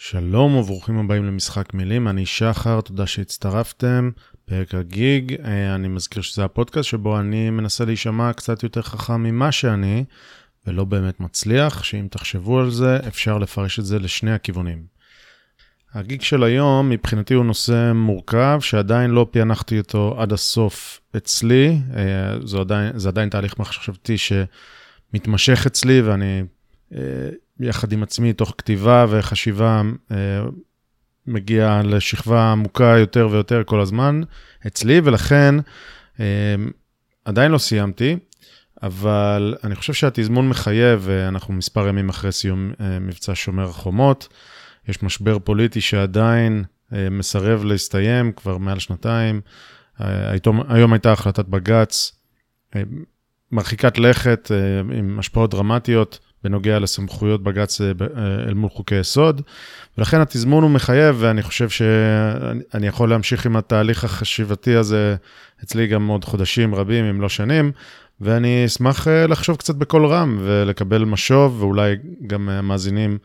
שלום וברוכים הבאים למשחק מילים, אני שחר, תודה שהצטרפתם. פרק הגיג, אה, אני מזכיר שזה הפודקאסט שבו אני מנסה להישמע קצת יותר חכם ממה שאני, ולא באמת מצליח, שאם תחשבו על זה, אפשר לפרש את זה לשני הכיוונים. הגיג של היום, מבחינתי הוא נושא מורכב, שעדיין לא פענחתי אותו עד הסוף אצלי. אה, זה עדיין, זה עדיין תהליך מחשבתי שמתמשך אצלי, ואני אה, יחד עם עצמי, תוך כתיבה וחשיבה, אה, מגיע לשכבה עמוקה יותר ויותר כל הזמן אצלי, ולכן אה, עדיין לא סיימתי, אבל אני חושב שהתזמון מחייב, אנחנו מספר ימים אחרי סיום מבצע שומר החומות. יש משבר פוליטי שעדיין מסרב להסתיים כבר מעל שנתיים. היום הייתה החלטת בג"ץ מרחיקת לכת עם השפעות דרמטיות בנוגע לסמכויות בג"ץ אה, אה, אל מול חוקי יסוד, ולכן התזמון הוא מחייב, ואני חושב שאני יכול להמשיך עם התהליך החשיבתי הזה אצלי גם עוד חודשים רבים, אם לא שנים, ואני אשמח אה, לחשוב קצת בקול רם ולקבל משוב, ואולי גם המאזינים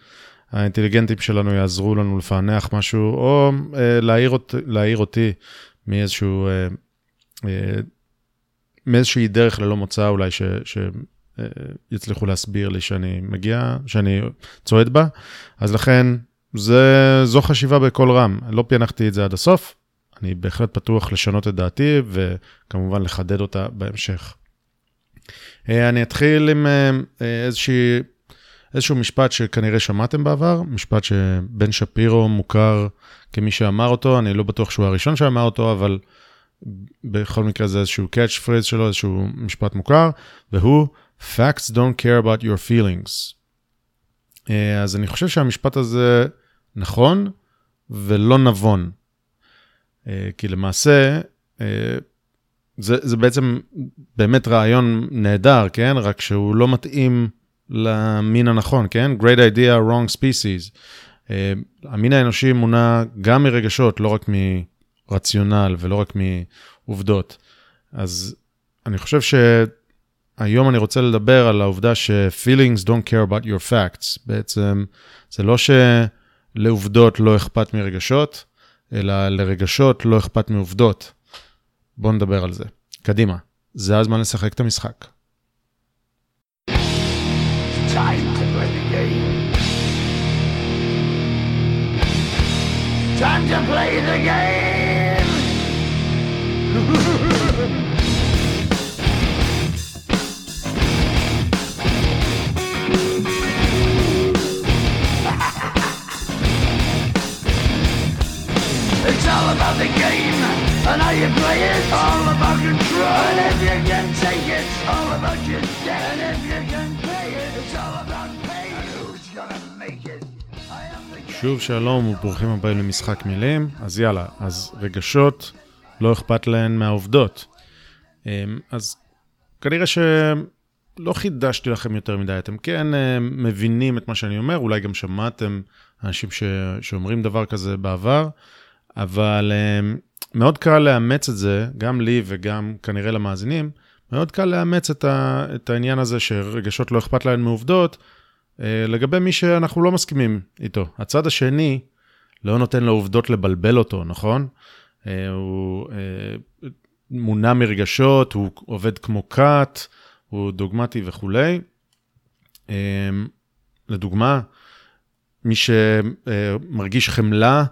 האינטליגנטים שלנו יעזרו לנו לפענח משהו, או להעיר, אות, להעיר אותי מאיזשהו... מאיזושהי דרך ללא מוצא אולי, ש, ש, יצליחו להסביר לי שאני מגיע, שאני צועד בה. אז לכן, זה, זו חשיבה בקול רם. לא פענחתי את זה עד הסוף, אני בהחלט פתוח לשנות את דעתי, וכמובן לחדד אותה בהמשך. אה, אני אתחיל עם אה, איזושהי, איזשהו משפט שכנראה שמעתם בעבר, משפט שבן שפירו מוכר כמי שאמר אותו, אני לא בטוח שהוא הראשון שאמר אותו, אבל בכל מקרה זה איזשהו catch phrase שלו, איזשהו משפט מוכר, והוא Facts don't care about your feelings. אה, אז אני חושב שהמשפט הזה נכון ולא נבון. אה, כי למעשה, אה, זה, זה בעצם באמת רעיון נהדר, כן? רק שהוא לא מתאים למין הנכון, כן? Great idea, wrong species. המין האנושי מונע גם מרגשות, לא רק מרציונל ולא רק מעובדות. אז אני חושב ש... היום אני רוצה לדבר על העובדה ש-feelings don't care about your facts. בעצם, זה לא שלעובדות לא אכפת מרגשות, אלא לרגשות לא אכפת מעובדות. בואו נדבר על זה. קדימה, זה הזמן לשחק את המשחק. Time to play the game. Time to play the game. about the game and how you play it. All about control. And if you can take it, all about your debt. And if you can pay it, it's all about pay. And who's gonna make it? שוב שלום וברוכים הבאים למשחק מילים. אז יאללה, אז רגשות, לא אכפת להן מהעובדות. אמ, אז כנראה שלא חידשתי לכם יותר מדי, אתם כן אה, מבינים את מה שאני אומר, אולי גם שמעתם אנשים ש... שאומרים דבר כזה בעבר. אבל אמ, מאוד קל לאמץ את זה, גם לי וגם כנראה למאזינים, מאוד קל לאמץ את, ה, את העניין הזה שרגשות לא אכפת להן מעובדות, אה, לגבי מי שאנחנו לא מסכימים איתו. הצד השני לא נותן לעובדות לבלבל אותו, נכון? אה, הוא אה, מונע מרגשות, הוא עובד כמו כת, הוא דוגמטי וכולי. לדוגמה, מי שמרגיש חמלה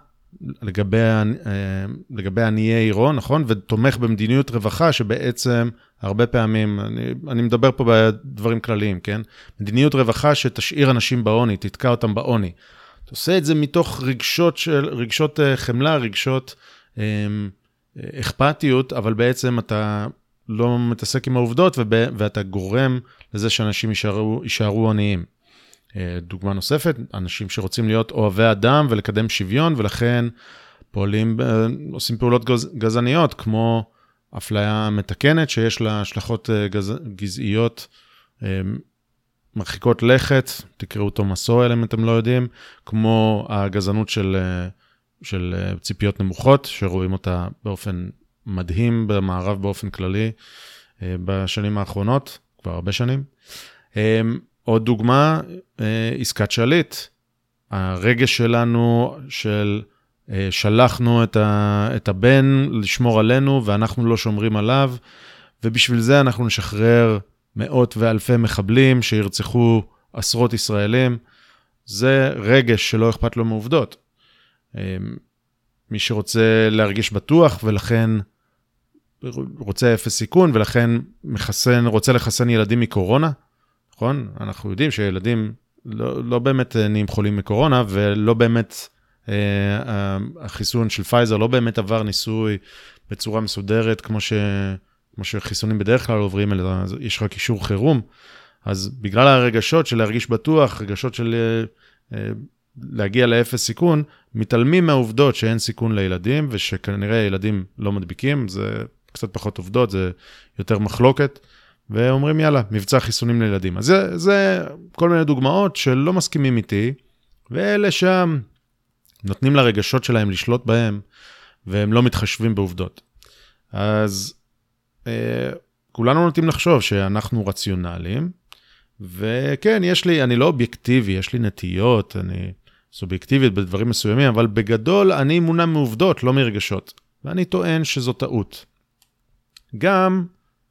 לגבי, אה, לגבי עניי עירו, נכון? ותומך במדיניות רווחה שבעצם הרבה פעמים, אני, אני מדבר פה בדברים כלליים, כן? מדיניות רווחה שתשאיר אנשים בעוני, תתקע אותם בעוני. אתה עושה את זה מתוך רגשות של, רגשות אה, חמלה, רגשות אה, אכפתיות, אבל בעצם אתה לא מתעסק עם העובדות ואתה גורם לזה שאנשים יישארו, יישארו עניים. אה, דוגמה נוספת, אנשים שרוצים להיות אוהבי אדם ולקדם שוויון, ולכן פועלים, אה, עושים פעולות גז, גזעניות, כמו אפליה מתקנת, שיש לה השלכות אה, גז, גזעיות מרחיקות לכת, תקראו אותו מסורת אם אתם לא יודעים, כמו הגזענות של, של ציפיות נמוכות, שרואים אותה באופן מדהים במערב באופן כללי בשנים האחרונות, כבר הרבה שנים. עוד דוגמה, אה, עסקת שליט. הרגש שלנו של אה, שלחנו את, ה, את הבן לשמור עלינו ואנחנו לא שומרים עליו, ובשביל זה אנחנו נשחרר מאות ואלפי מחבלים שירצחו עשרות ישראלים. זה רגש שלא אכפת לו מעובדות. אה, מי שרוצה להרגיש בטוח ולכן רוצה אפס סיכון ולכן מחסן, רוצה לחסן ילדים מקורונה, נכון? אנחנו יודעים שילדים לא, לא באמת נהיים חולים מקורונה ולא באמת אה, החיסון של פייזר לא באמת עבר ניסוי בצורה מסודרת, כמו, ש, כמו שחיסונים בדרך כלל עוברים, אלא יש רק אישור חירום. אז בגלל הרגשות של להרגיש בטוח, רגשות של אה, אה, להגיע לאפס סיכון, מתעלמים מהעובדות שאין סיכון לילדים, ושכנראה ילדים לא מדביקים, זה קצת פחות עובדות, זה יותר מחלוקת, ואומרים יאללה, מבצע חיסונים לילדים. אז זה, זה כל מיני דוגמאות שלא מסכימים איתי, ואלה שם נותנים לרגשות שלהם לשלוט בהם, והם לא מתחשבים בעובדות. אז אה, כולנו נוטים לחשוב שאנחנו רציונליים, וכן, יש לי, אני לא אובייקטיבי, יש לי נטיות, אני סובייקטיבית בדברים מסוימים, אבל בגדול אני מונע מעובדות, לא מרגשות. ואני טוען שזו טעות. גם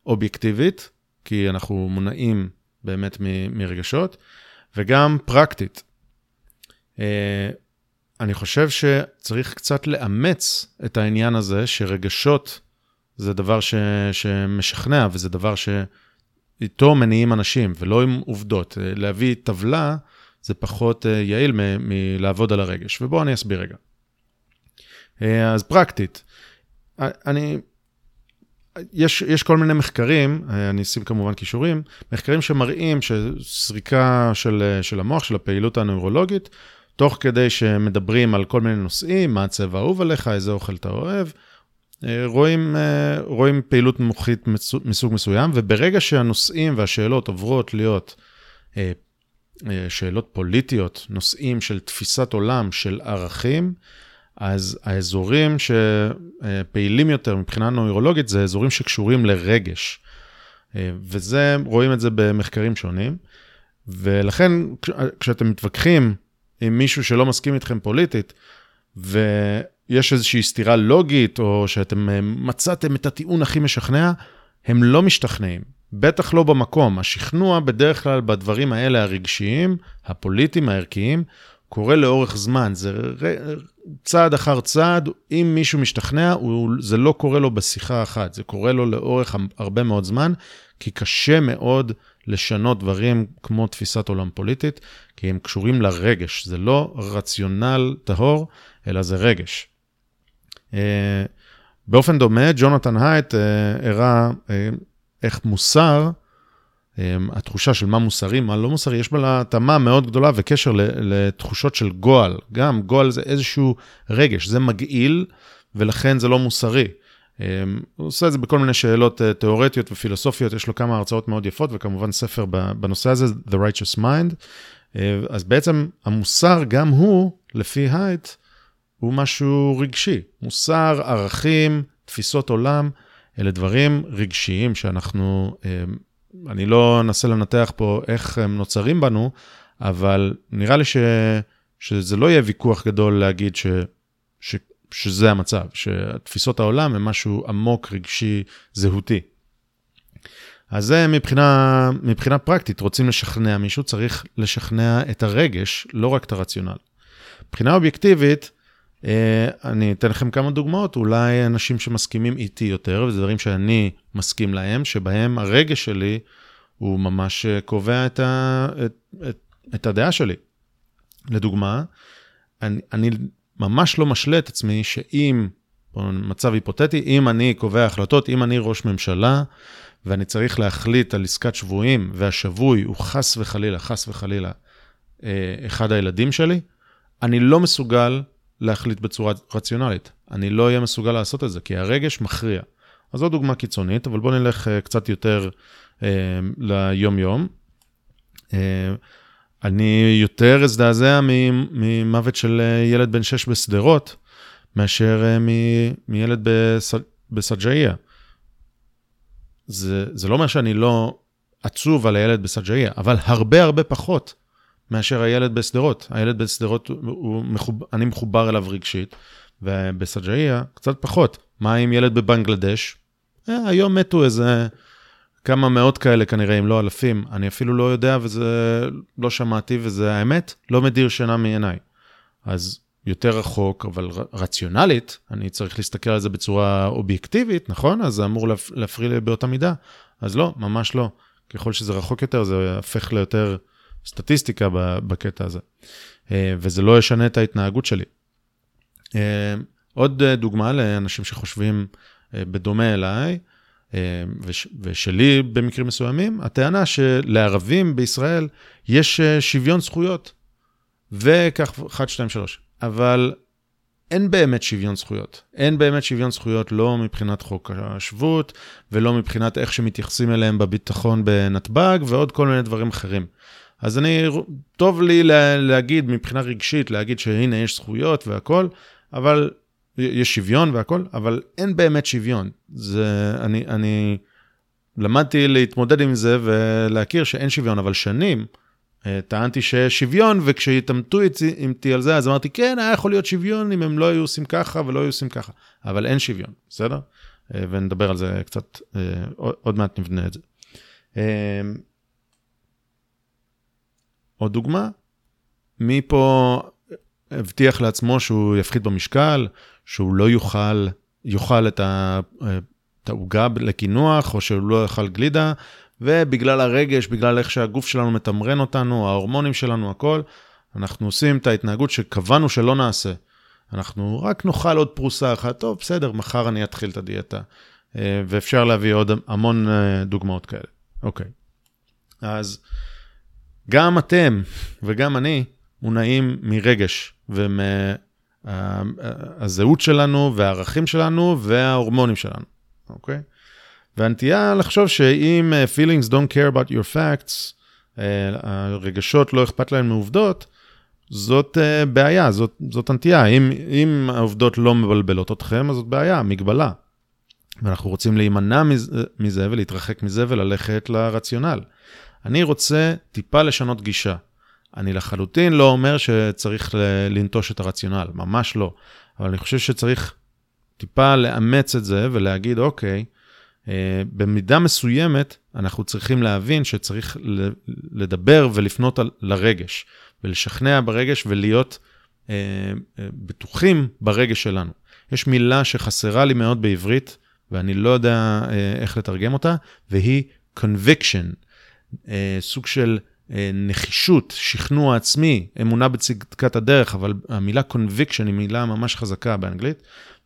אובייקטיבית, כי אנחנו מונעים באמת מ- מרגשות, וגם פרקטית. אה, אני חושב שצריך קצת לאמץ את העניין הזה שרגשות זה דבר ש, שמשכנע וזה דבר שאיתו מניעים אנשים ולא עם עובדות. להביא טבלה זה פחות אה, יעיל מלעבוד על הרגש. ובואו אני אסביר רגע. אה, אז פרקטית, אני, יש, יש כל מיני מחקרים, אה, אני אשים כמובן כישורים, מחקרים שמראים שסריקה של, של המוח, של הפעילות הנוירולוגית, תוך כדי שמדברים על כל מיני נושאים, מה הצבע האהוב עליך, איזה אוכל אתה אוהב, אה, רואים, אה, רואים פעילות מוחית מסוג מסוים, וברגע שהנושאים והשאלות עוברות להיות אה, שאלות פוליטיות, נושאים של תפיסת עולם, של ערכים, אז האזורים שפעילים יותר מבחינה נוירולוגית זה אזורים שקשורים לרגש. וזה, רואים את זה במחקרים שונים. ולכן כשאתם מתווכחים עם מישהו שלא מסכים איתכם פוליטית, ויש איזושהי סתירה לוגית, או שאתם אה, מצאתם את הטיעון הכי משכנע, הם לא משתכנעים. בטח לא במקום. השכנוע בדרך כלל בדברים האלה הרגשיים, הפוליטיים, הערכיים, קורה לאורך זמן. זה צעד אחר צעד, אם מישהו משתכנע, הוא, זה לא קורה לו בשיחה אחת, זה קורה לו לאורך הרבה מאוד זמן, כי קשה מאוד לשנות דברים כמו תפיסת עולם פוליטית, כי הם קשורים לרגש, זה לא רציונל טהור, אלא זה רגש. אה, באופן דומה, ג'ונתן הייט אה, הראה אה, איך מוסר, התחושה של מה מוסרי, מה לא מוסרי, יש בה התאמה מאוד גדולה וקשר לתחושות של גועל. גם גועל זה איזשהו רגש, זה מגעיל, ולכן זה לא מוסרי. הוא עושה את זה בכל מיני שאלות תיאורטיות ופילוסופיות, יש לו כמה הרצאות מאוד יפות, וכמובן ספר בנושא הזה, The Righteous Mind. אה, אז בעצם המוסר, גם הוא, לפי הייט, הוא משהו רגשי. מוסר, ערכים, תפיסות עולם, אלה דברים רגשיים שאנחנו, אה, אני לא אנסה לנתח פה איך הם נוצרים בנו, אבל נראה לי ש, שזה לא יהיה ויכוח גדול להגיד ש, ש, שזה המצב, שתפיסות העולם הם משהו עמוק, רגשי, זהותי. אז זה מבחינה, מבחינה פרקטית, רוצים לשכנע מישהו, צריך לשכנע את הרגש, לא רק את הרציונל. מבחינה אובייקטיבית, אני אתן לכם כמה דוגמאות, אולי אנשים שמסכימים איתי יותר, וזה דברים שאני מסכים להם, שבהם הרגש שלי הוא ממש אה, קובע את, ה, את, את, את הדעה שלי. לדוגמה, אני, אני ממש לא משלה את עצמי שאם, מצב היפותטי, אם אני קובע החלטות, אם אני ראש ממשלה, ואני צריך להחליט על עסקת שבויים, והשבוי הוא חס וחלילה, חס וחלילה, אה, אחד הילדים שלי, אני לא מסוגל להחליט בצורה רציונלית. אני לא אהיה מסוגל לעשות את זה, כי הרגש מכריע. אז זו דוגמה קיצונית, אבל בואו נלך אה, קצת יותר אה, ליום-יום. אה, אני יותר אזדעזע ממוות של אה, ילד בן 6 בשדרות, מאשר אה, מילד בסג'איה. זה, זה לא אומר שאני לא עצוב על הילד בסג'איה, אבל הרבה הרבה פחות מאשר הילד בשדרות. הילד בשדרות, מחוב... אני מחובר אליו רגשית, ובסג'איה קצת פחות. מה עם ילד בבנגלדש? אה, היום מתו איזה כמה מאות כאלה כנראה, אם לא אלפים. אני אפילו לא יודע וזה לא שמעתי, וזה האמת, לא מדיר שינה מעיניי. אז יותר רחוק, אבל רציונלית, אני צריך להסתכל על זה בצורה אובייקטיבית, נכון? אז זה אמור להפריע לי באותה מידה. אז לא, ממש לא. ככל שזה רחוק יותר, זה הופך ליותר סטטיסטיקה בקטע הזה. אה, וזה לא ישנה את ההתנהגות שלי. אה, עוד דוגמה לאנשים שחושבים אה, בדומה אליי, ושלי במקרים מסוימים, הטענה שלערבים בישראל יש שוויון זכויות. וכך, 1, 2, 3. אבל אין באמת שוויון זכויות. אין באמת שוויון זכויות לא מבחינת חוק השבות, ולא מבחינת איך שמתייחסים אליהם בביטחון בנתב"ג, ועוד כל מיני דברים אחרים. אז אני, טוב לי להגיד מבחינה רגשית, להגיד שהנה יש זכויות והכול, אבל יש שוויון והכול, אבל אין באמת שוויון. זה, אני, אני למדתי להתמודד עם זה ולהכיר שאין שוויון, אבל שנים, אה, טענתי שיש שוויון, וכשהתעמתו איתי על זה, אז אמרתי, כן, היה יכול להיות שוויון אם הם לא היו עושים ככה ולא היו עושים ככה, אבל אין שוויון, בסדר? אה, ונדבר על זה קצת, אה, עוד מעט נבנה את זה. עוד דוגמה, מי פה הבטיח לעצמו שהוא יפחית במשקל, שהוא לא יאכל, יאכל את העוגה לקינוח, או שהוא לא יאכל גלידה, ובגלל הרגש, בגלל איך שהגוף שלנו מתמרן אותנו, ההורמונים שלנו, הכל, אנחנו עושים את ההתנהגות שקבענו שלא נעשה. אנחנו רק נאכל עוד פרוסה אחת, טוב, בסדר, מחר אני אתחיל את הדיאטה. אה, ואפשר להביא עוד המון אה, דוגמאות כאלה. אוקיי. אז גם אתם וגם אני מונעים מרגש ומהזהות שלנו והערכים שלנו וההורמונים שלנו, אוקיי? והנטייה לחשוב שאם uh, feelings don't care about your facts, uh, הרגשות לא אכפת להם מעובדות, זאת uh, בעיה, זאת, זאת הנטייה. אם, אם העובדות לא מבלבלות אתכם, אז זאת בעיה, מגבלה. ואנחנו רוצים להימנע מזה, מזה ולהתרחק מזה וללכת לרציונל. אני רוצה טיפה לשנות גישה. אני לחלוטין לא אומר שצריך לנטוש את הרציונל, ממש לא. אבל אני חושב שצריך טיפה לאמץ את זה ולהגיד, אוקיי, אה, במידה מסוימת אנחנו צריכים להבין שצריך לדבר ולפנות לרגש, ולשכנע ברגש ולהיות אה, אה, בטוחים ברגש שלנו. יש מילה שחסרה לי מאוד בעברית, ואני לא יודע איך לתרגם אותה, והיא conviction, סוג של נחישות, שכנוע עצמי, אמונה בצדקת הדרך, אבל המילה conviction היא מילה ממש חזקה באנגלית,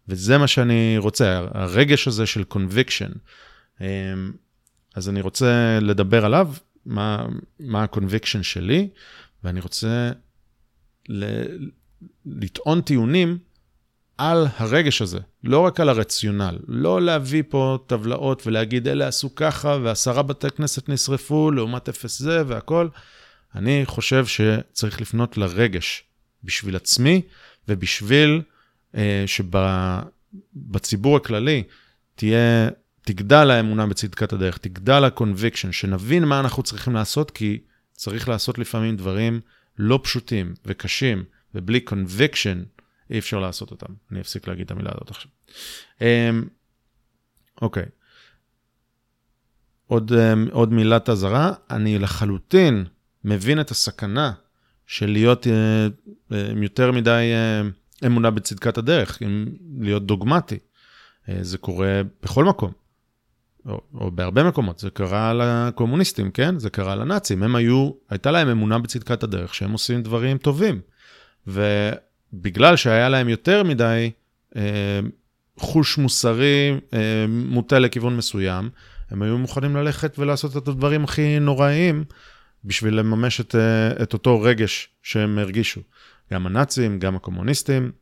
וזה מה שאני רוצה, הרגש הזה של conviction. אמ, אז אני רוצה לדבר עליו, מה, מה ה-conviction שלי, ואני רוצה ל- לטעון טיעונים על הרגש הזה, לא רק על הרציונל. לא להביא פה טבלאות ולהגיד, אלה עשו ככה, ועשרה בתי כנסת נשרפו לעומת אפס זה והכול. אני חושב שצריך לפנות לרגש בשביל עצמי ובשביל אה, שבציבור הכללי תהיה, תגדל האמונה בצדקת הדרך, תגדל ה-conviction, שנבין מה אנחנו צריכים לעשות, כי צריך לעשות לפעמים דברים לא פשוטים וקשים, ובלי conviction אי אפשר לעשות אותם. אני אפסיק להגיד את המילה הזאת עכשיו. אמ, אוקיי. עוד, אמ, עוד מילת אזהרה, אני לחלוטין מבין את הסכנה של להיות אה, אה, עם יותר מדי אמונה בצדקת הדרך, אם להיות דוגמטי. אה, זה קורה בכל מקום, או, או בהרבה מקומות. זה קרה לקומוניסטים, כן? זה קרה לנאצים. הם היו, הייתה להם אמונה בצדקת הדרך שהם עושים דברים טובים. ובגלל שהיה להם יותר מדי אה, חוש מוסרי אה, מוטה לכיוון מסוים, הם היו מוכנים ללכת ולעשות את הדברים הכי נוראיים בשביל לממש את, אה, את אותו רגש שהם הרגישו. גם הנאצים, גם הקומוניסטים,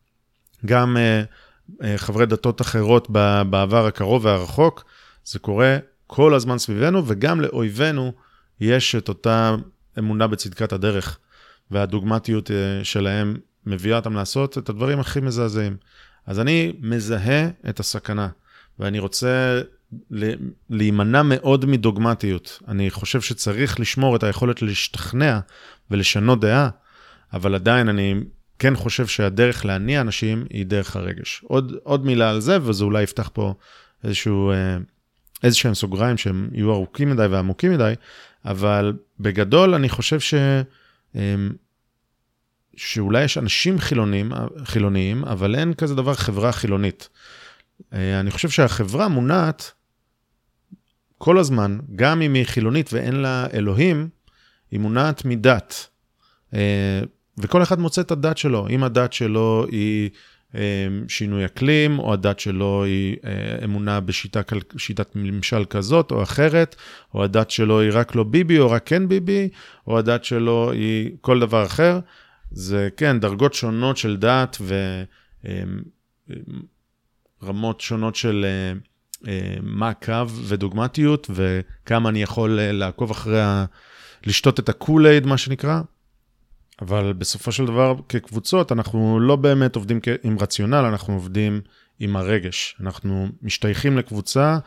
גם uh, uh, חברי דתות אחרות בעבר הקרוב והרחוק. זה קורה כל הזמן סביבנו, וגם לאויבינו יש את אותה אמונה בצדקת הדרך, והדוגמטיות uh, שלהם מביאה אותם לעשות את הדברים הכי מזעזעים. אז אני מזהה את הסכנה, ואני רוצה להימנע מאוד מדוגמטיות. אני חושב שצריך לשמור את היכולת להשתכנע ולשנות דעה, אבל עדיין אני כן חושב שהדרך להניע אנשים היא דרך הרגש. עוד, עוד מילה על זה, וזה אולי יפתח פה איזשהו, אה, איזשהם סוגריים שהם יהיו ארוכים מדי ועמוקים מדי, אבל בגדול אני חושב ש... שאולי יש אנשים חילונים, חילוניים, אבל אין כזה דבר חברה חילונית. אה, אני חושב שהחברה מונעת כל הזמן, גם אם היא חילונית ואין לה אלוהים, היא מונעת מדת. אה, וכל אחד מוצא את הדת שלו. אם הדת שלו היא אה, שינוי אקלים, או הדת שלו היא אמונה בשיטת ממשל כזאת או אחרת, או הדת שלו היא רק לא ביבי או רק כן ביבי, או הדת שלו היא כל דבר אחר. זה כן, דרגות שונות של דת ורמות שונות של אה, מעקב ודוגמטיות, וכמה אני יכול אה, לעקוב אחרי ה... לשתות את הקולייד, מה שנקרא. אבל בסופו של דבר, כקבוצות, אנחנו לא באמת עובדים עם רציונל, אנחנו עובדים עם הרגש. אנחנו משתייכים לקבוצה,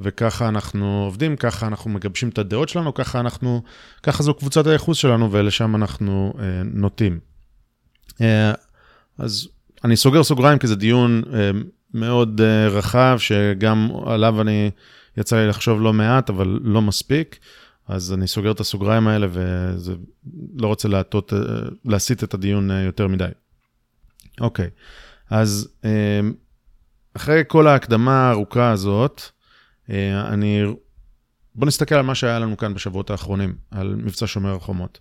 וככה אנחנו עובדים, ככה אנחנו מגבשים את הדעות שלנו, ככה אנחנו, ככה זו קבוצת הייחוס שלנו, ולשם אנחנו אה, נוטים. אה, אז אני סוגר סוגריים, כי זה דיון אה, מאוד uh, רחב, שגם עליו אני, יצא לי לחשוב לא מעט, אבל לא מספיק. אז אני סוגר את הסוגריים האלה, ולא רוצה להטות, uh, להסיט את הדיון uh, יותר מדי. אוקיי, אז uh, אחרי כל ההקדמה הארוכה הזאת, uh, אני... בואו נסתכל על מה שהיה לנו כאן בשבועות האחרונים, על מבצע שומר החומות.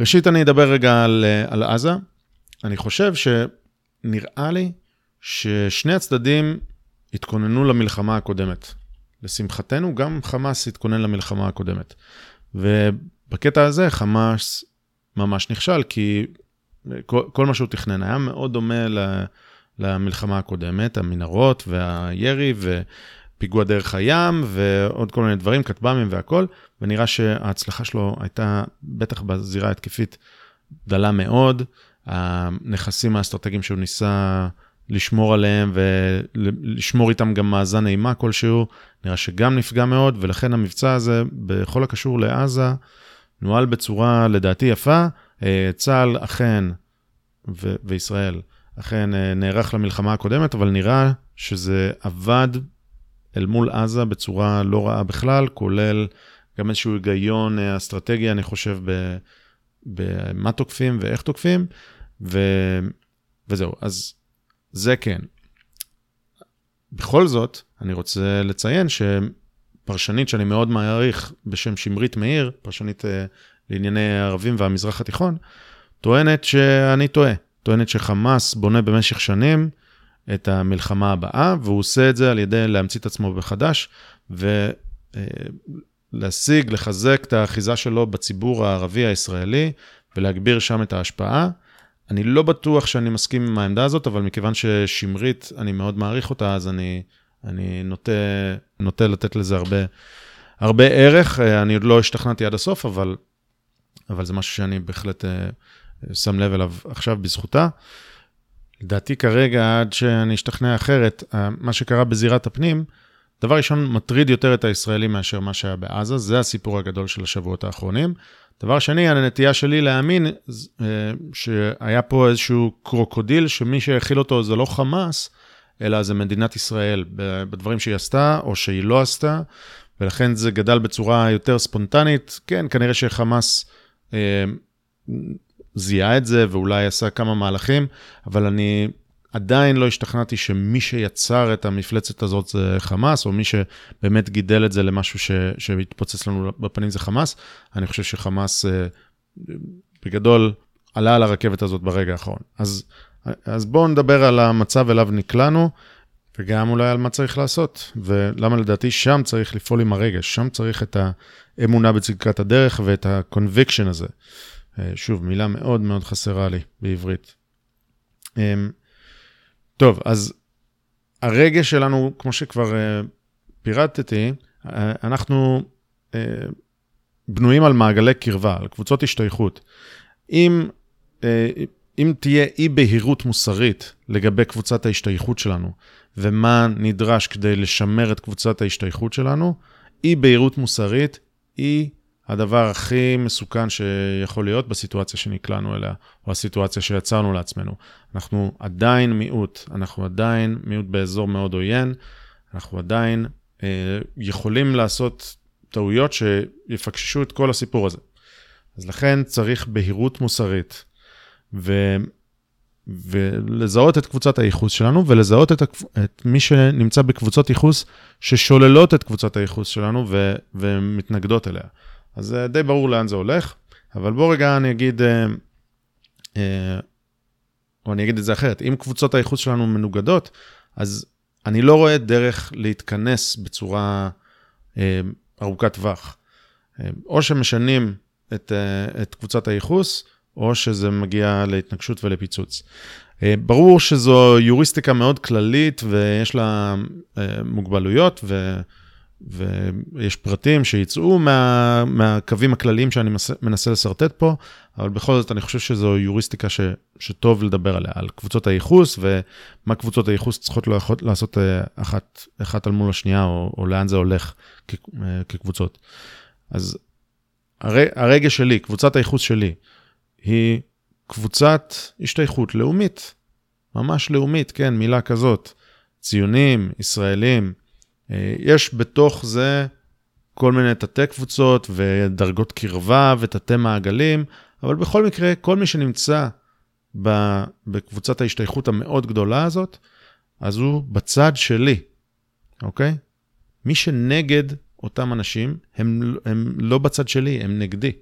ראשית, אני אדבר רגע על, על עזה. אני חושב שנראה לי ששני הצדדים התכוננו למלחמה הקודמת. לשמחתנו, גם חמאס התכונן למלחמה הקודמת. ובקטע הזה חמאס ממש נכשל, כי כל, כל מה שהוא תכנן היה מאוד דומה למלחמה הקודמת, המנהרות והירי ופיגוע דרך הים ועוד כל מיני דברים, כטב"מים והכל, ונראה שההצלחה שלו הייתה, בטח בזירה ההתקפית, דלה מאוד. הנכסים האסטרטגיים שהוא ניסה לשמור עליהם ולשמור איתם גם מאזן אימה כלשהו, נראה שגם נפגע מאוד, ולכן המבצע הזה, בכל הקשור לעזה, נוהל בצורה לדעתי יפה. אה, צה"ל אכן, ו- וישראל, אכן אה, נערך למלחמה הקודמת, אבל נראה שזה עבד אל מול עזה בצורה לא רעה בכלל, כולל גם איזשהו היגיון אה, אסטרטגי, אני חושב, במה תוקפים ואיך תוקפים, ו... וזהו. אז זה כן. בכל זאת, אני רוצה לציין שפרשנית שאני מאוד מעריך בשם שמרית מאיר, פרשנית uh, לענייני הערבים והמזרח התיכון, טוענת שאני טועה. טוענת שחמאס בונה במשך שנים את המלחמה הבאה, והוא עושה את זה על ידי להמציא את עצמו מחדש, ולהשיג, אה, לחזק את האחיזה שלו בציבור הערבי הישראלי, ולהגביר שם את ההשפעה. אני לא בטוח שאני מסכים עם העמדה הזאת, אבל מכיוון ששמרית, אני מאוד מעריך אותה, אז אני, אני נוטה, נוטה לתת לזה הרבה, הרבה ערך. אני עוד לא השתכנעתי עד הסוף, אבל, אבל זה משהו שאני בהחלט אה, שם לב אליו עכשיו בזכותה. לדעתי כרגע, עד שאני אשתכנע אחרת, אה, מה שקרה בזירת הפנים, דבר ראשון, מטריד יותר את הישראלים מאשר מה שהיה בעזה, זה הסיפור הגדול של השבועות האחרונים. דבר שני, הנטייה שלי להאמין אה, שהיה פה איזשהו קרוקודיל, שמי שהכיל אותו זה לא חמאס, אלא זה מדינת ישראל, בדברים שהיא עשתה או שהיא לא עשתה, ולכן זה גדל בצורה יותר ספונטנית. כן, כנראה שחמאס אה, זיהה את זה ואולי עשה כמה מהלכים, אבל אני עדיין לא השתכנעתי שמי שיצר את המפלצת הזאת זה חמאס, או מי שבאמת גידל את זה למשהו ש, שהתפוצץ לנו בפנים זה חמאס. אני חושב שחמאס אה, בגדול עלה על הרכבת הזאת ברגע האחרון. אז, אז בואו נדבר על המצב אליו נקלענו, וגם אולי על מה צריך לעשות, ולמה לדעתי שם צריך לפעול עם הרגש, שם צריך את האמונה בצדקת הדרך ואת ה-conviction הזה. אה, שוב, מילה מאוד מאוד חסרה לי בעברית. אמ, טוב, אז הרגש שלנו, כמו שכבר uh, פירטתי, uh, אנחנו בנויים על מעגלי קרבה, על קבוצות השתייכות. אם אם תהיה אי בהירות מוסרית לגבי קבוצת ההשתייכות שלנו, ומה נדרש כדי לשמר את קבוצת ההשתייכות שלנו, אי בהירות מוסרית היא הדבר הכי מסוכן שיכול להיות בסיטואציה שנקלענו אליה, או הסיטואציה שיצרנו לעצמנו. אנחנו עדיין מיעוט, אנחנו עדיין מיעוט באזור מאוד עוין, אנחנו עדיין אה, יכולים לעשות טעויות שיפקששו את כל הסיפור הזה. אז לכן צריך בהירות מוסרית, ו... ולזהות את קבוצת הייחוס שלנו, ולזהות את, הקב... את מי שנמצא בקבוצות ייחוס ששוללות את קבוצת הייחוס שלנו ו... ומתנגדות אליה. אז זה די ברור לאן זה הולך, אבל בוא רגע אני אגיד, אה, אה, או אני אגיד את זה אחרת, אם קבוצות הייחוס שלנו מנוגדות, אז אני לא רואה דרך להתכנס בצורה אה, ארוכת טווח. או שמשנים את, את קבוצת הייחוס, או שזה מגיע להתנגשות ולפיצוץ. ברור שזו יוריסטיקה מאוד כללית ויש לה מוגבלויות, ו... ויש פרטים שיצאו מה, מהקווים הכלליים שאני מנסה לשרטט פה, אבל בכל זאת אני חושב שזו יוריסטיקה ש, שטוב לדבר עליה, על קבוצות הייחוס ומה קבוצות הייחוס צריכות לעשות אה, אחת, אחת על מול השנייה, או, או לאן זה הולך כ, אה, כקבוצות. אז הר, הרגש שלי, קבוצת הייחוס שלי, היא קבוצת השתייכות לאומית, ממש לאומית, כן, מילה כזאת. ציונים, ישראלים, יש בתוך זה כל מיני תתי קבוצות ודרגות קרבה ותתי מעגלים, אבל בכל מקרה, כל מי שנמצא בקבוצת ההשתייכות המאוד גדולה הזאת, אז הוא בצד שלי, אוקיי? מי שנגד אותם אנשים, הם, הם לא בצד שלי, הם נגדי.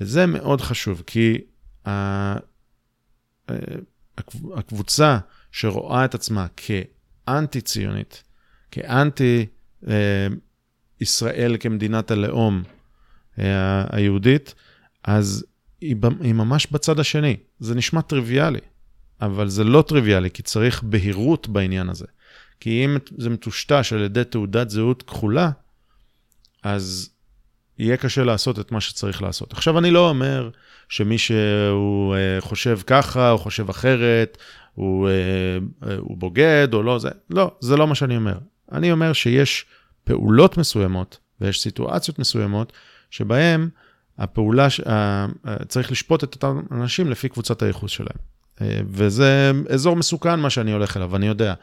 וזה מאוד חשוב, כי אה, הקבוצה שרואה את עצמה כאנטי-ציונית, כאנטי אה, ישראל כמדינת הלאום אה, היהודית, אז היא, היא ממש בצד השני. זה נשמע טריוויאלי, אבל זה לא טריוויאלי, כי צריך בהירות בעניין הזה. כי אם זה מטושטש על ידי תעודת זהות כחולה, אז יהיה קשה לעשות את מה שצריך לעשות. עכשיו, אני לא אומר שמי שהוא uh, חושב ככה או חושב אחרת, הוא, uh, uh, הוא בוגד או לא, זה, לא, זה לא מה שאני אומר. אני אומר שיש פעולות מסוימות ויש סיטואציות מסוימות שבהן הפעולה, צריך לשפוט את אותם אנשים לפי קבוצת הייחוס שלהם. אה, וזה אזור מסוכן מה שאני הולך אליו, אני יודע.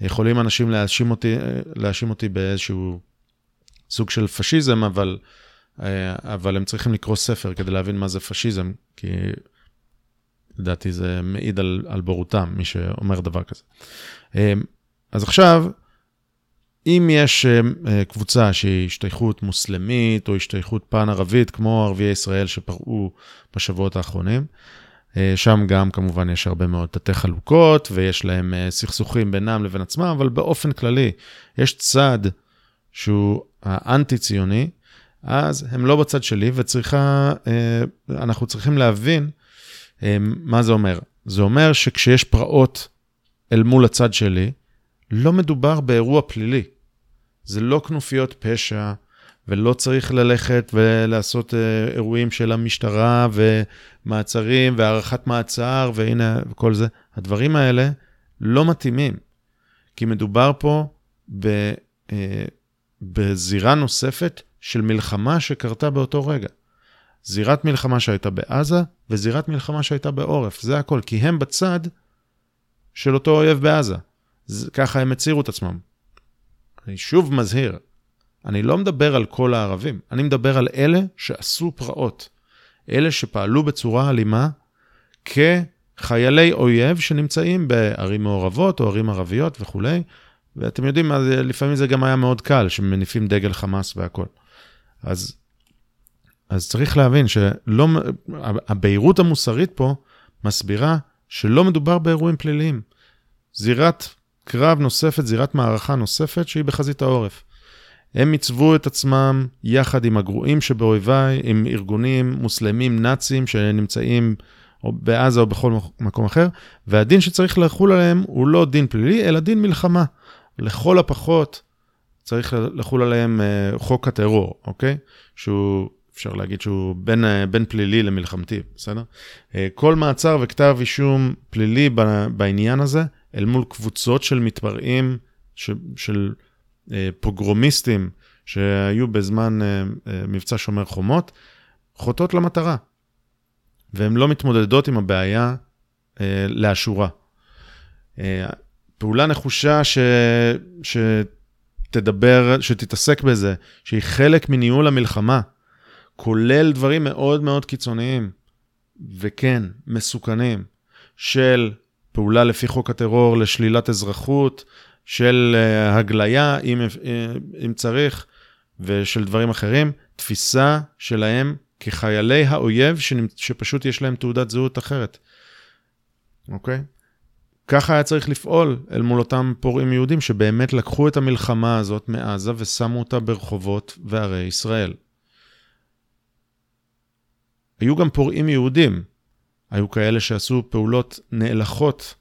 יכולים אנשים להאשים אותי, להאשים אותי באיזשהו סוג של פשיזם, אבל, אה, אבל הם צריכים לקרוא ספר כדי להבין מה זה פשיזם, כי לדעתי זה מעיד על, על בורותם, מי שאומר דבר כזה. אה, אז עכשיו, אם יש uh, קבוצה שהיא השתייכות מוסלמית או השתייכות פן-ערבית, כמו ערביי ישראל שפרעו בשבועות האחרונים, uh, שם גם כמובן יש הרבה מאוד תתי חלוקות ויש להם סכסוכים בינם לבין עצמם, אבל באופן כללי יש צד שהוא האנטי-ציוני, אז הם לא בצד שלי וצריכה, אנחנו צריכים להבין מה זה אומר. זה אומר שכשיש פרעות אל מול הצד שלי, לא מדובר באירוע פלילי. זה לא כנופיות פשע, ולא צריך ללכת ולעשות אה, אירועים של המשטרה ומעצרים והארכת מעצר והנה וכל זה. הדברים האלה לא מתאימים, כי מדובר פה ב, אה, בזירה נוספת של מלחמה שקרתה באותו רגע. זירת מלחמה שהייתה בעזה וזירת מלחמה שהייתה בעורף, זה הכל, כי הם בצד של אותו אויב בעזה. זה, ככה הם הצהירו את עצמם. אני שוב מזהיר, אני לא מדבר על כל הערבים, אני מדבר על אלה שעשו פרעות. אלה שפעלו בצורה אלימה כחיילי אויב שנמצאים בערים מעורבות או ערים ערביות וכולי, ואתם יודעים, לפעמים זה גם היה מאוד קל, שמניפים דגל חמאס והכול. אז, אז צריך להבין שלא, הבהירות המוסרית פה מסבירה שלא מדובר באירועים פליליים. זירת קרב נוספת, זירת מערכה נוספת שהיא בחזית העורף. הם עיצבו את עצמם יחד עם הגרועים שבאויביי, עם ארגונים מוסלמים נאצים שנמצאים בעזה או בכל מקום אחר, והדין שצריך לחול עליהם הוא לא דין פלילי, אלא דין מלחמה. לכל הפחות צריך לחול עליהם uh, חוק הטרור, אוקיי? שהוא, אפשר להגיד שהוא בין, בין פלילי למלחמתי, בסדר? כל מעצר וכתב אישום פלילי בעניין הזה, אל מול קבוצות של מתפרעים, של, של פוגרומיסטים שהיו בזמן מבצע שומר חומות, חוטאות למטרה. והן לא מתמודדות עם הבעיה אה, לאשורה. אה, פעולה נחושה ש... שתדבר, שתתעסק בזה, שהיא חלק מניהול המלחמה, כולל דברים מאוד מאוד קיצוניים, וכן, מסוכנים, של פעולה לפי חוק הטרור לשלילת אזרחות, של uh, הגליה, אם, uh, אם צריך, ושל דברים אחרים, תפיסה שלהם כחיילי האויב שפשוט יש להם תעודת זהות אחרת. אוקיי? ככה היה צריך לפעול אל מול אותם פורעים יהודים שבאמת לקחו את המלחמה הזאת מעזה ושמו אותה ברחובות וערי ישראל. היו גם פורעים יהודים. היו כאלה שעשו פעולות נאלחות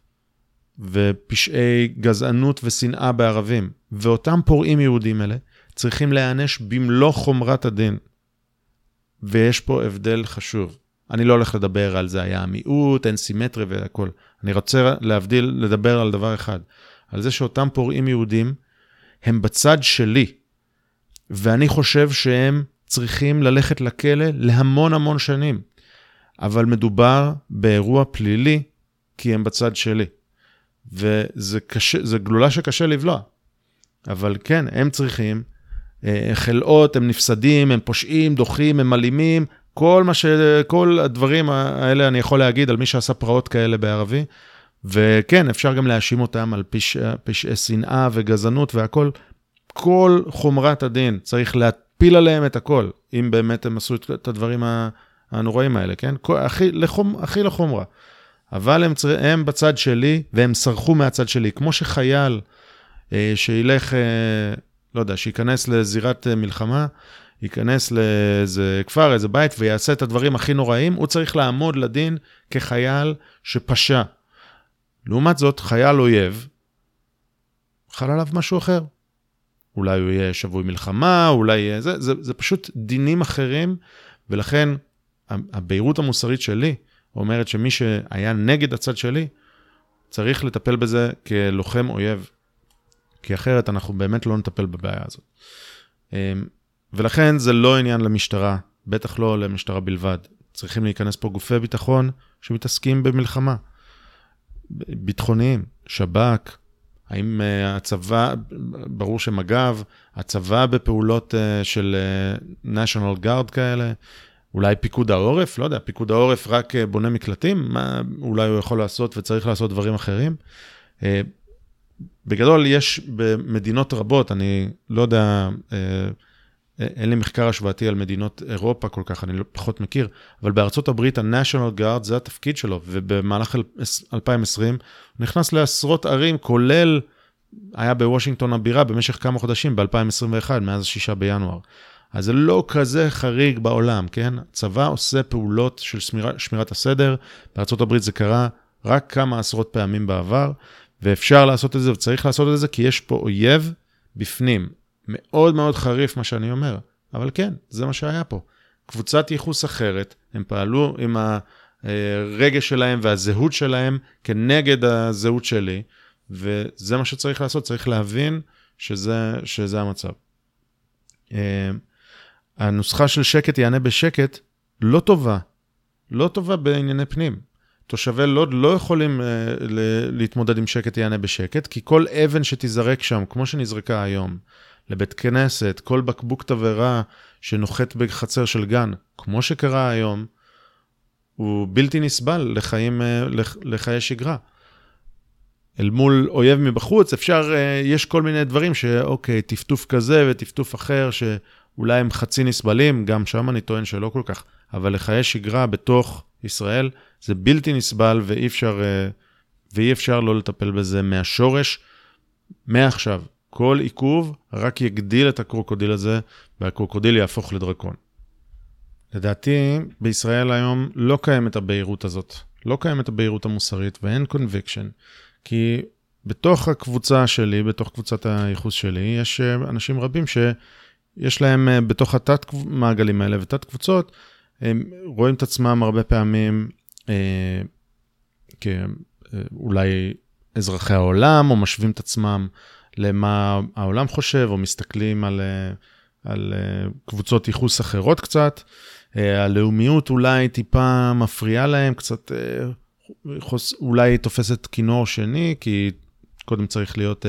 ופשעי גזענות ושנאה בערבים. ואותם פורעים יהודים אלה צריכים להיענש במלוא חומרת הדין. ויש פה הבדל חשוב. אני לא הולך לדבר על זה היה המיעוט, אין סימטרי והכל. אני רוצה להבדיל, לדבר על דבר אחד. על זה שאותם פורעים יהודים הם בצד שלי, ואני חושב שהם צריכים ללכת לכלא להמון המון שנים. אבל מדובר באירוע פלילי, כי הם בצד שלי. וזה קשה, גלולה שקשה לבלוע. אבל כן, הם צריכים אה, חלאות, הם נפסדים, הם פושעים, דוחים, הם אלימים, כל מה ש... כל הדברים האלה אני יכול להגיד על מי שעשה פרעות כאלה בערבי. וכן, אפשר גם להאשים אותם על פשעי פשע שנאה וגזענות והכול. כל חומרת הדין, צריך להפיל עליהם את הכל, אם באמת הם עשו את הדברים הנוראים האלה, כן? הכי, לחומ, לחומרה. אבל הם, הם בצד שלי, והם סרחו מהצד שלי. כמו שחייל אה, שילך... אה, לא יודע, שייכנס לזירת אה, מלחמה, ייכנס לאיזה כפר, איזה בית, ויעשה את הדברים הכי נוראים, הוא צריך לעמוד לדין כחייל שפשע. לעומת זאת, חייל אויב, חל עליו משהו אחר. אולי הוא יהיה שבוי מלחמה, אולי יהיה... זה, זה, זה פשוט דינים אחרים, ולכן הבהירות המוסרית שלי אומרת שמי שהיה נגד הצד שלי, צריך לטפל בזה כלוחם אויב. כי אחרת אנחנו באמת לא נטפל בבעיה הזאת. אמ, ולכן זה לא עניין למשטרה, בטח לא למשטרה בלבד. צריכים להיכנס פה גופי ביטחון שמתעסקים במלחמה. ביטחוניים, שב"כ, האם uh, הצבא, ברור שמג"ב, הצבא בפעולות uh, של uh, national guard כאלה, אולי פיקוד העורף, לא יודע, פיקוד העורף רק uh, בונה מקלטים, מה אולי הוא יכול לעשות וצריך לעשות דברים אחרים. Uh, בגדול, יש במדינות רבות, אני לא יודע, אה, אין לי מחקר השוואתי על מדינות אירופה כל כך, אני לא פחות מכיר, אבל בארצות הברית ה-National Guard זה התפקיד שלו, ובמהלך 2020 הוא נכנס לעשרות ערים, כולל, היה בוושינגטון הבירה במשך כמה חודשים, ב-2021, מאז 6 בינואר. אז זה לא כזה חריג בעולם, כן? צבא עושה פעולות של שמירה, שמירת הסדר, בארה"ב זה קרה רק כמה עשרות פעמים בעבר, ואפשר לעשות את זה וצריך לעשות את זה, כי יש פה אויב בפנים. מאוד מאוד חריף מה שאני אומר, אבל כן, זה מה שהיה פה. קבוצת ייחוס אחרת, הם פעלו עם הרגש שלהם והזהות שלהם כנגד הזהות שלי, וזה מה שצריך לעשות, צריך להבין שזה, שזה המצב. הנוסחה של שקט יענה בשקט לא טובה, לא טובה בענייני פנים. תושבי לוד לא יכולים uh, להתמודד עם שקט יענה בשקט, כי כל אבן שתיזרק שם, כמו שנזרקה היום, לבית כנסת, כל בקבוק תבערה שנוחת בחצר של גן, כמו שקרה היום, הוא בלתי נסבל לחיים, uh, לח, לחיי שגרה. אל מול אויב מבחוץ, אפשר, uh, יש כל מיני דברים שאוקיי, טפטוף כזה וטפטוף אחר, שאולי הם חצי נסבלים, גם שם אני טוען שלא כל כך, אבל לחיי שגרה בתוך ישראל, זה בלתי נסבל ואי אפשר, אה, ואי אפשר לא לטפל בזה מהשורש, מעכשיו. כל עיכוב רק יגדיל את הקרוקודיל הזה, והקרוקודיל יהפוך לדרקון. לדעתי, בישראל היום לא קיימת הבהירות הזאת. לא קיימת הבהירות המוסרית ואין conviction, כי בתוך הקבוצה שלי, בתוך קבוצת הייחוס שלי, יש אה, אנשים רבים יש להם אה, בתוך התת-מעגלים האלה ותת-קבוצות, הם רואים את עצמם הרבה פעמים אה, כאולי אזרחי העולם, או משווים את עצמם למה העולם חושב, או מסתכלים על, אה, על אה, קבוצות ייחוס אחרות קצת. אה, הלאומיות אולי טיפה מפריעה להם, קצת אולי תופסת כינור שני, כי קודם צריך להיות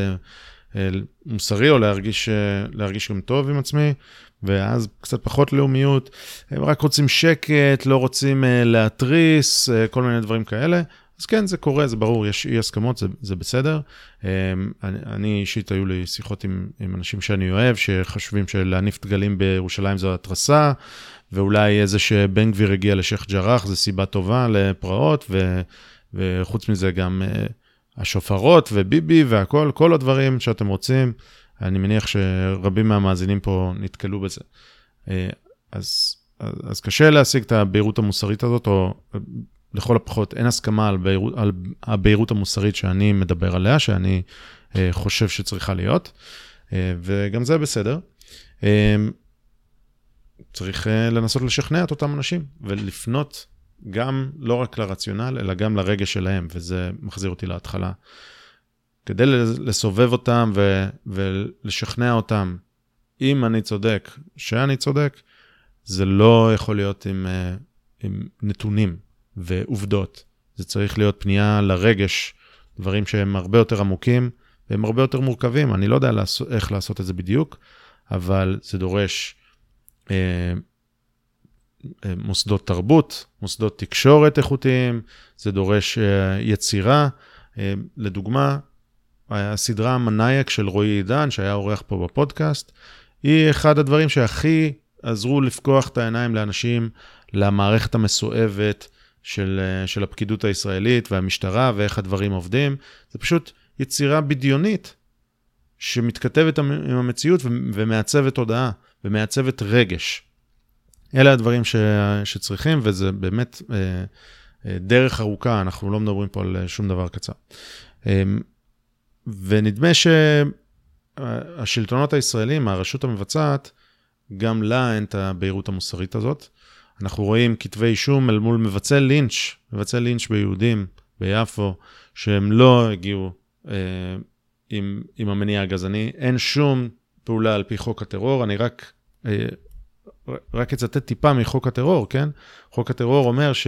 מוסרי או להרגיש, להרגיש גם טוב עם עצמי, ואז קצת פחות לאומיות. הם רק רוצים שקט, לא רוצים להתריס, כל מיני דברים כאלה. אז כן, זה קורה, זה ברור, יש אי הסכמות, זה, זה בסדר. אני, אני אישית, היו לי שיחות עם, עם אנשים שאני אוהב, שחושבים שלהניף דגלים בירושלים זו התרסה, ואולי איזה שבן גביר הגיע לשייח' ג'ראח, זו סיבה טובה לפרעות, ו, וחוץ מזה גם השופרות וביבי והכל, כל הדברים שאתם רוצים. אני מניח שרבים מהמאזינים פה נתקלו בזה. אז, אז, אז קשה להשיג את הבהירות המוסרית הזאת, או לכל הפחות אין הסכמה על, בהירות, על הבהירות המוסרית שאני מדבר עליה, שאני אה, חושב שצריכה להיות, אה, וגם זה בסדר. אה, צריך אה, לנסות לשכנע את אותם אנשים ולפנות גם לא רק לרציונל, אלא גם לרגש שלהם, וזה מחזיר אותי להתחלה. כדי לסובב אותם ו, ולשכנע אותם, אם אני צודק, שאני צודק, זה לא יכול להיות עם, אה, עם נתונים. ועובדות. זה צריך להיות פנייה לרגש, דברים שהם הרבה יותר עמוקים והם הרבה יותר מורכבים. אני לא יודע לעשות, איך לעשות את זה בדיוק, אבל זה דורש אה, מוסדות תרבות, מוסדות תקשורת איכותיים, זה דורש אה, יצירה. אה, לדוגמה, הסדרה מנאייק של רועי עידן, שהיה אורח פה בפודקאסט, היא אחד הדברים שהכי עזרו לפקוח את העיניים לאנשים למערכת המסואבת של, אה, של הפקידות הישראלית והמשטרה ואיך הדברים עובדים. זה פשוט יצירה בדיונית שמתכתבת עם המציאות ומעצבת תודעה ומעצבת רגש. אלה הדברים ש, שצריכים, וזה באמת אה, אה, דרך ארוכה, אנחנו לא מדברים פה על שום דבר קצר. אה, ונדמה שהשלטונות הישראלים, הרשות המבצעת, גם לה אין את הבהירות המוסרית הזאת. אנחנו רואים כתבי אישום אל מול מבצעי לינץ', מבצעי לינץ' ביהודים ביפו, שהם לא הגיעו אה, עם, עם המניע הגזעני. אין שום פעולה על פי חוק הטרור, אני רק, אה, רק אצטט טיפה מחוק הטרור, כן? חוק הטרור אומר ש...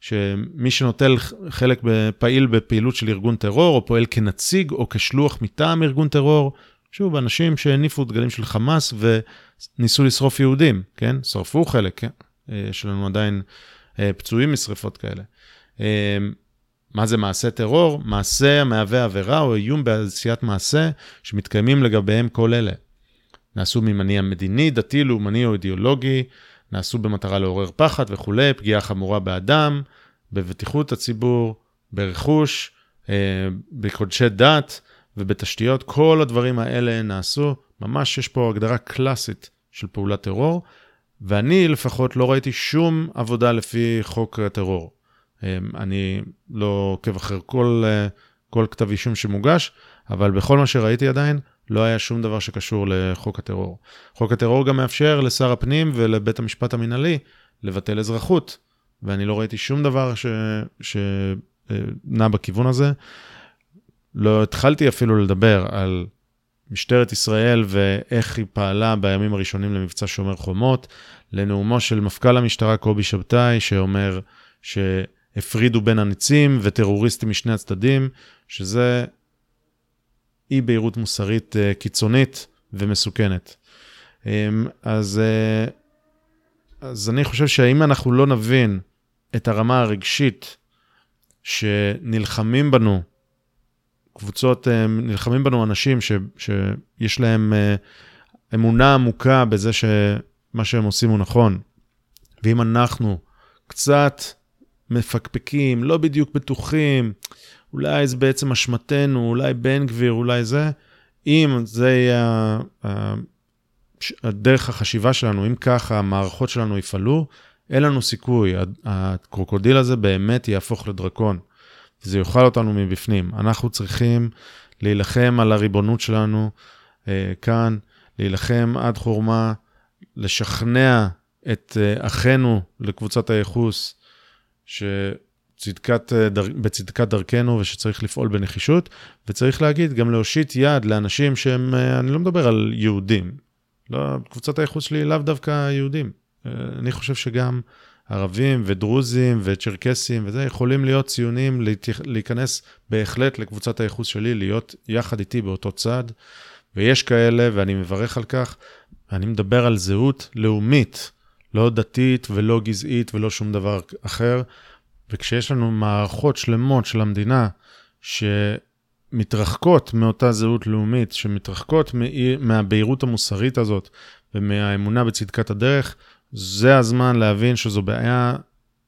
שמי שנוטל חלק פעיל בפעילות של ארגון טרור, או פועל כנציג או כשלוח מטעם ארגון טרור, שוב, אנשים שהניפו דגלים של חמאס וניסו לשרוף יהודים, כן? שרפו חלק, כן? יש לנו עדיין אה, פצועים משרפות כאלה. אה, מה זה מעשה טרור? מעשה המהווה עבירה או איום בעשיית מעשה שמתקיימים לגביהם כל אלה. נעשו ממניע מדיני, דתי, לאומני או אידיאולוגי, נעשו במטרה לעורר פחד וכולי, פגיעה חמורה באדם, בבטיחות הציבור, ברכוש, אה, בקודשי דת ובתשתיות. כל הדברים האלה נעשו, ממש יש פה הגדרה קלאסית של פעולת טרור, ואני לפחות לא ראיתי שום עבודה לפי חוק הטרור. אמ, אני לא עוקב אחר כל, אה, כל כתב אישום שמוגש, אבל בכל מה שראיתי עדיין, לא היה שום דבר שקשור לחוק הטרור. חוק הטרור גם מאפשר לשר הפנים ולבית המשפט המינהלי לבטל אזרחות, ואני לא ראיתי שום דבר שנע בכיוון הזה. לא התחלתי אפילו לדבר על משטרת ישראל ואיך היא פעלה בימים הראשונים למבצע שומר חומות, לנאומו של מפכ"ל המשטרה קובי שבתאי, שאומר שהפרידו בין הניצים וטרוריסטים משני הצדדים, שזה אי בהירות מוסרית אה, קיצונית ומסוכנת. אמ, אז, אה, אז אני חושב שאם אנחנו לא נבין את הרמה הרגשית שנלחמים בנו קבוצות, אה, נלחמים בנו אנשים ש, שיש להם אמונה עמוקה בזה שמה שהם עושים הוא נכון. ואם אנחנו קצת מפקפקים, לא בדיוק בטוחים, אולי זה בעצם אשמתנו, אולי בן גביר, אולי זה, אם זה יהיה הדרך החשיבה שלנו, אם ככה המערכות שלנו יפעלו, אין לנו סיכוי. הקרוקודיל הזה באמת יהפוך לדרקון. וזה יאכל אותנו מבפנים. אנחנו צריכים להילחם על הריבונות שלנו אה, כאן, להילחם עד חורמה, לשכנע את אה, אחינו לקבוצת הייחוס, שצדקת, אה, בצדקת דרכנו ושצריך לפעול בנחישות, וצריך להגיד, גם להושיט יד לאנשים שהם, אה, אני לא מדבר על יהודים, לא, קבוצת הייחוס שלי לאו דווקא יהודים. אני חושב שגם ערבים ודרוזים וצ'רקסים וזה, יכולים להיות ציונים, להיכנס בהחלט לקבוצת הייחוס שלי, להיות יחד איתי באותו צד. ויש כאלה, ואני מברך על כך, ואני מדבר על זהות לאומית, לא דתית ולא גזעית ולא שום דבר אחר. וכשיש לנו מערכות שלמות של המדינה שמתרחקות מאותה זהות לאומית, שמתרחקות מהבהירות המוסרית הזאת ומהאמונה בצדקת הדרך, זה הזמן להבין שזו בעיה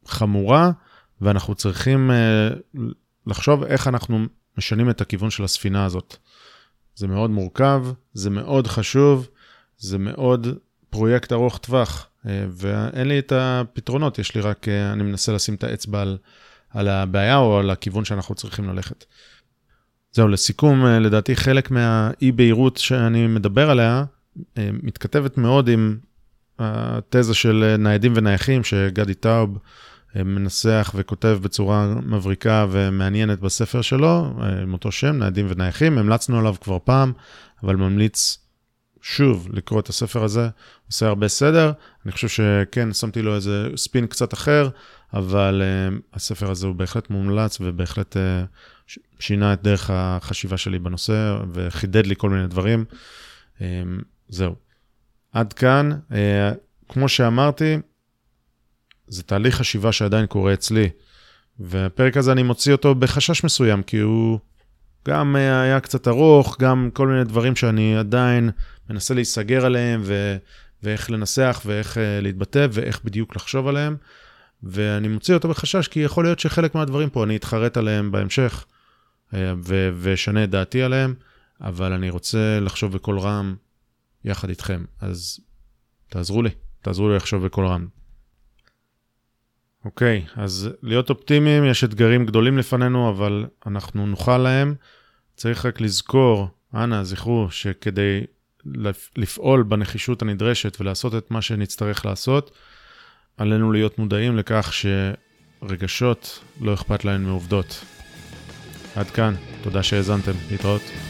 חמורה, ואנחנו צריכים uh, לחשוב איך אנחנו משנים את הכיוון של הספינה הזאת. זה מאוד מורכב, זה מאוד חשוב, זה מאוד פרויקט ארוך טווח, ואין לי את הפתרונות, יש לי רק, uh, אני מנסה לשים את האצבע על, על הבעיה או על הכיוון שאנחנו צריכים ללכת. זהו, לסיכום, לדעתי חלק מהאי-בהירות שאני מדבר עליה, מתכתבת מאוד עם התזה של אה, ניידים ונייחים, שגדי טאוב אה, מנסח וכותב בצורה מבריקה ומעניינת בספר שלו, אה, עם אותו שם, ניידים ונייחים. המלצנו עליו כבר פעם, אבל ממליץ שוב לקרוא את הספר הזה, עושה הרבה סדר. אני חושב שכן, שמתי לו איזה ספין קצת אחר, אבל uh, הספר הזה הוא בהחלט מומלץ ובהחלט uh, שינה את דרך החשיבה שלי בנושא וחידד לי כל מיני דברים. Um, זהו. עד כאן, אה, כמו שאמרתי, זה תהליך חשיבה שעדיין קורה אצלי. והפרק הזה אני מוציא אותו בחשש מסוים, כי הוא גם אה, היה קצת ארוך, גם כל מיני דברים שאני עדיין מנסה להיסגר עליהם, ו... ואיך לנסח, ואיך uh, להתבטא, ואיך בדיוק לחשוב עליהם. ואני מוציא אותו בחשש, כי יכול להיות שחלק מהדברים פה אני אתחרט עליהם בהמשך, uh, ואשנה את דעתי עליהם, אבל אני רוצה לחשוב בקול רם יחד איתכם. אז תעזרו לי, תעזרו לי לחשוב בקול רם. אוקיי, אז להיות אופטימיים, יש אתגרים גדולים לפנינו, אבל אנחנו נוכל להם. צריך רק לזכור, אנא, זכרו, שכדי לפעול בנחישות הנדרשת ולעשות את מה שנצטרך לעשות, עלינו להיות מודעים לכך שרגשות לא אכפת להן מעובדות. עד כאן, תודה שהאזנתם, להתראות.